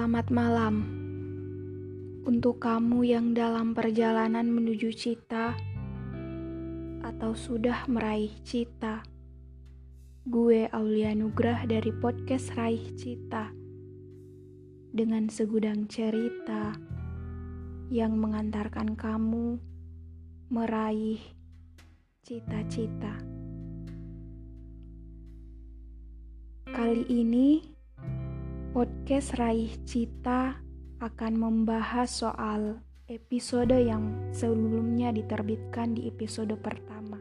Selamat malam untuk kamu yang dalam perjalanan menuju cita atau sudah meraih cita. Gue Aulia Nugrah dari podcast Raih Cita dengan segudang cerita yang mengantarkan kamu meraih cita-cita. Kali ini Podcast Raih Cita akan membahas soal episode yang sebelumnya diterbitkan di episode pertama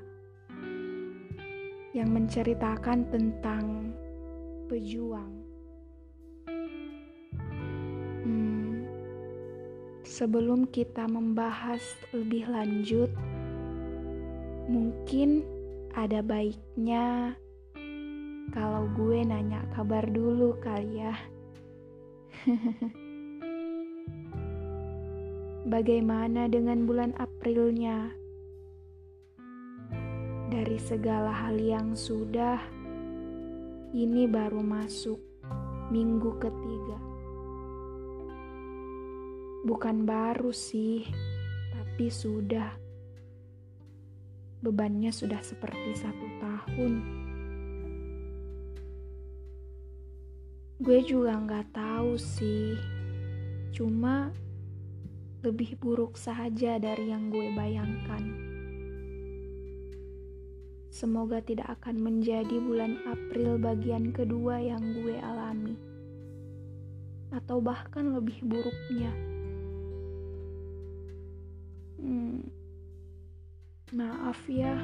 yang menceritakan tentang pejuang. Hmm, sebelum kita membahas lebih lanjut, mungkin ada baiknya kalau gue nanya kabar dulu kali ya. Bagaimana dengan bulan Aprilnya? Dari segala hal yang sudah, ini baru masuk minggu ketiga. Bukan baru sih, tapi sudah. Bebannya sudah seperti satu tahun. Gue juga nggak tahu sih, cuma lebih buruk saja dari yang gue bayangkan. Semoga tidak akan menjadi bulan April bagian kedua yang gue alami, atau bahkan lebih buruknya. Hmm, maaf ya,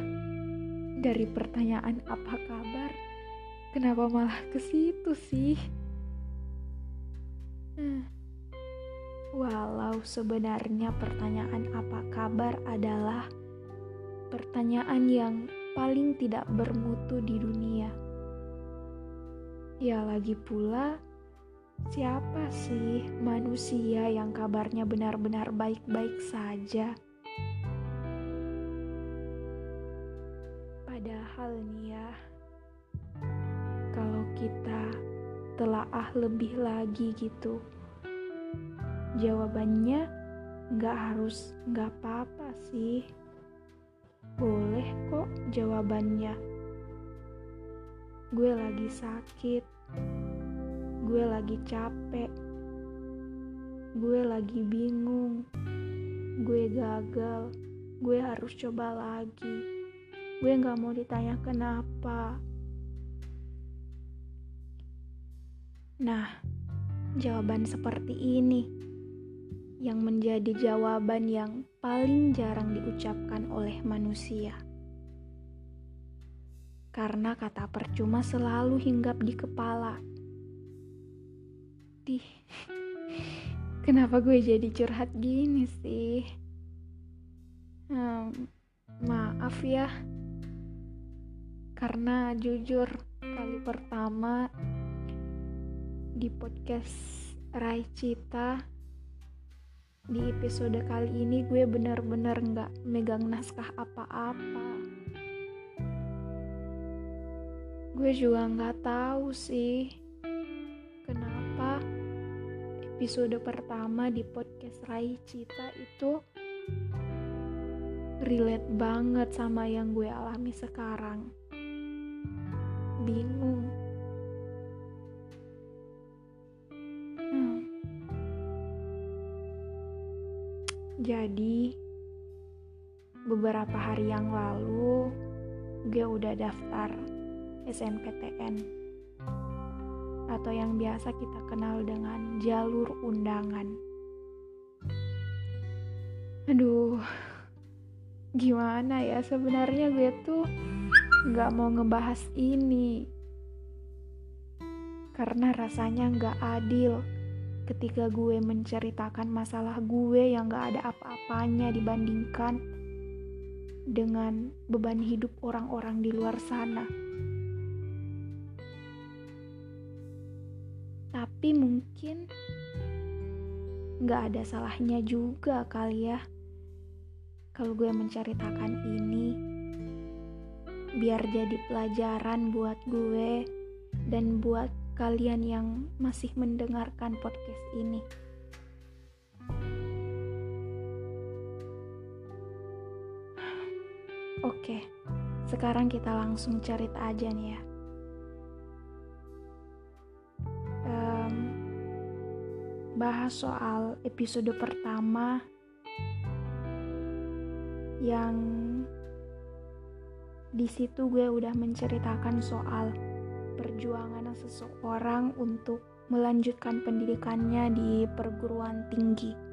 dari pertanyaan apa kabar, kenapa malah ke situ sih? Hmm. Walau sebenarnya pertanyaan apa kabar adalah pertanyaan yang paling tidak bermutu di dunia. Ya lagi pula, siapa sih manusia yang kabarnya benar-benar baik-baik saja? Padahal nih ya, kalau kita telaah lebih lagi gitu. Jawabannya nggak harus nggak apa-apa sih. Boleh kok jawabannya. Gue lagi sakit. Gue lagi capek. Gue lagi bingung. Gue gagal. Gue harus coba lagi. Gue nggak mau ditanya kenapa. Nah, jawaban seperti ini yang menjadi jawaban yang paling jarang diucapkan oleh manusia. Karena kata percuma selalu hinggap di kepala. Dih, kenapa gue jadi curhat gini sih? Hmm, maaf ya, karena jujur kali pertama di podcast Rai Cita. Di episode kali ini gue benar-benar nggak megang naskah apa-apa. Gue juga nggak tahu sih kenapa episode pertama di podcast Rai Cita itu relate banget sama yang gue alami sekarang. Bingung Jadi, beberapa hari yang lalu gue udah daftar SNPTN atau yang biasa kita kenal dengan jalur undangan. Aduh, gimana ya sebenarnya gue tuh nggak mau ngebahas ini. Karena rasanya nggak adil ketika gue menceritakan masalah gue yang gak ada apa-apanya dibandingkan dengan beban hidup orang-orang di luar sana. Tapi mungkin gak ada salahnya juga kali ya kalau gue menceritakan ini biar jadi pelajaran buat gue dan buat kalian yang masih mendengarkan podcast ini. Oke, sekarang kita langsung cerita aja nih ya. Um, bahas soal episode pertama yang di situ gue udah menceritakan soal perjuangan seseorang untuk melanjutkan pendidikannya di perguruan tinggi.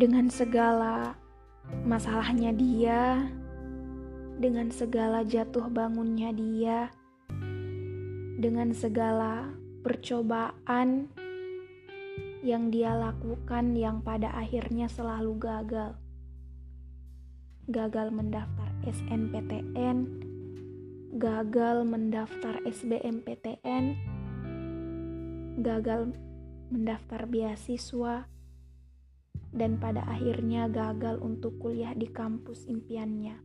dengan segala masalahnya dia, dengan segala jatuh bangunnya dia, dengan segala percobaan yang dia lakukan yang pada akhirnya selalu gagal. Gagal mendaftar SNPTN, gagal mendaftar SBMPTN, gagal mendaftar beasiswa, dan pada akhirnya gagal untuk kuliah di kampus impiannya.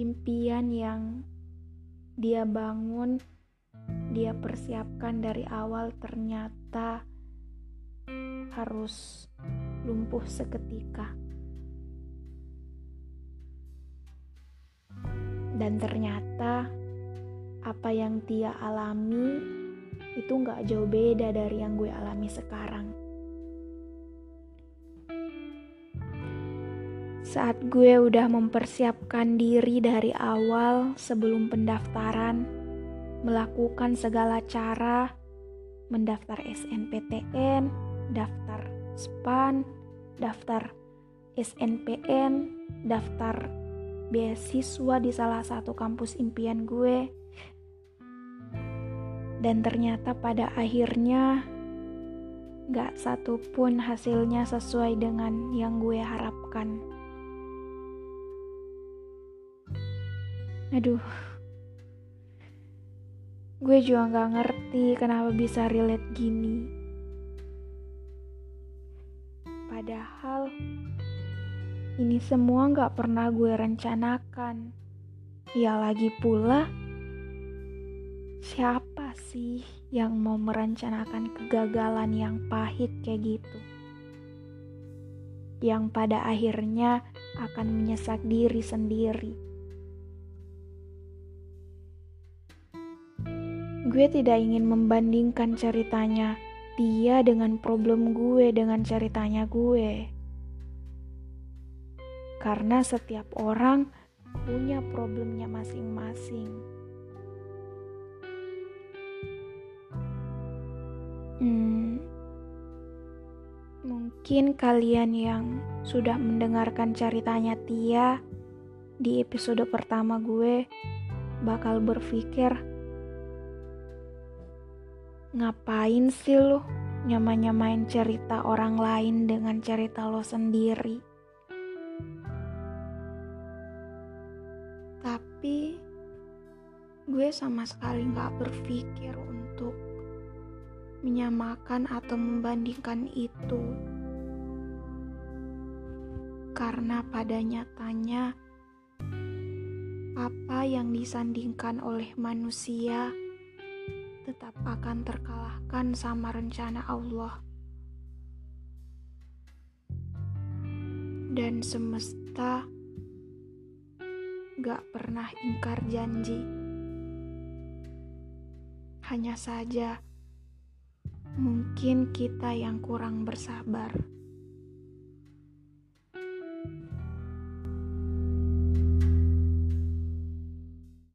Impian yang dia bangun, dia persiapkan dari awal ternyata harus lumpuh seketika. Dan ternyata apa yang dia alami itu nggak jauh beda dari yang gue alami sekarang. Saat gue udah mempersiapkan diri dari awal sebelum pendaftaran, melakukan segala cara, mendaftar SNPTN, daftar SPAN, daftar SNPN, daftar beasiswa di salah satu kampus impian gue, dan ternyata pada akhirnya gak satu pun hasilnya sesuai dengan yang gue harapkan. Aduh, gue juga gak ngerti kenapa bisa relate gini. Padahal ini semua gak pernah gue rencanakan. Ya lagi pula, siapa sih yang mau merencanakan kegagalan yang pahit kayak gitu? Yang pada akhirnya akan menyesak diri sendiri. Gue tidak ingin membandingkan ceritanya dia dengan problem gue dengan ceritanya gue. Karena setiap orang punya problemnya masing-masing. Hmm, mungkin kalian yang sudah mendengarkan ceritanya Tia di episode pertama gue bakal berpikir ngapain sih lo nyama-nyamain cerita orang lain dengan cerita lo sendiri? Tapi gue sama sekali gak berpikir untuk menyamakan atau membandingkan itu, karena pada nyatanya apa yang disandingkan oleh manusia tetap akan terkalahkan sama rencana Allah. Dan semesta gak pernah ingkar janji. Hanya saja, Mungkin kita yang kurang bersabar.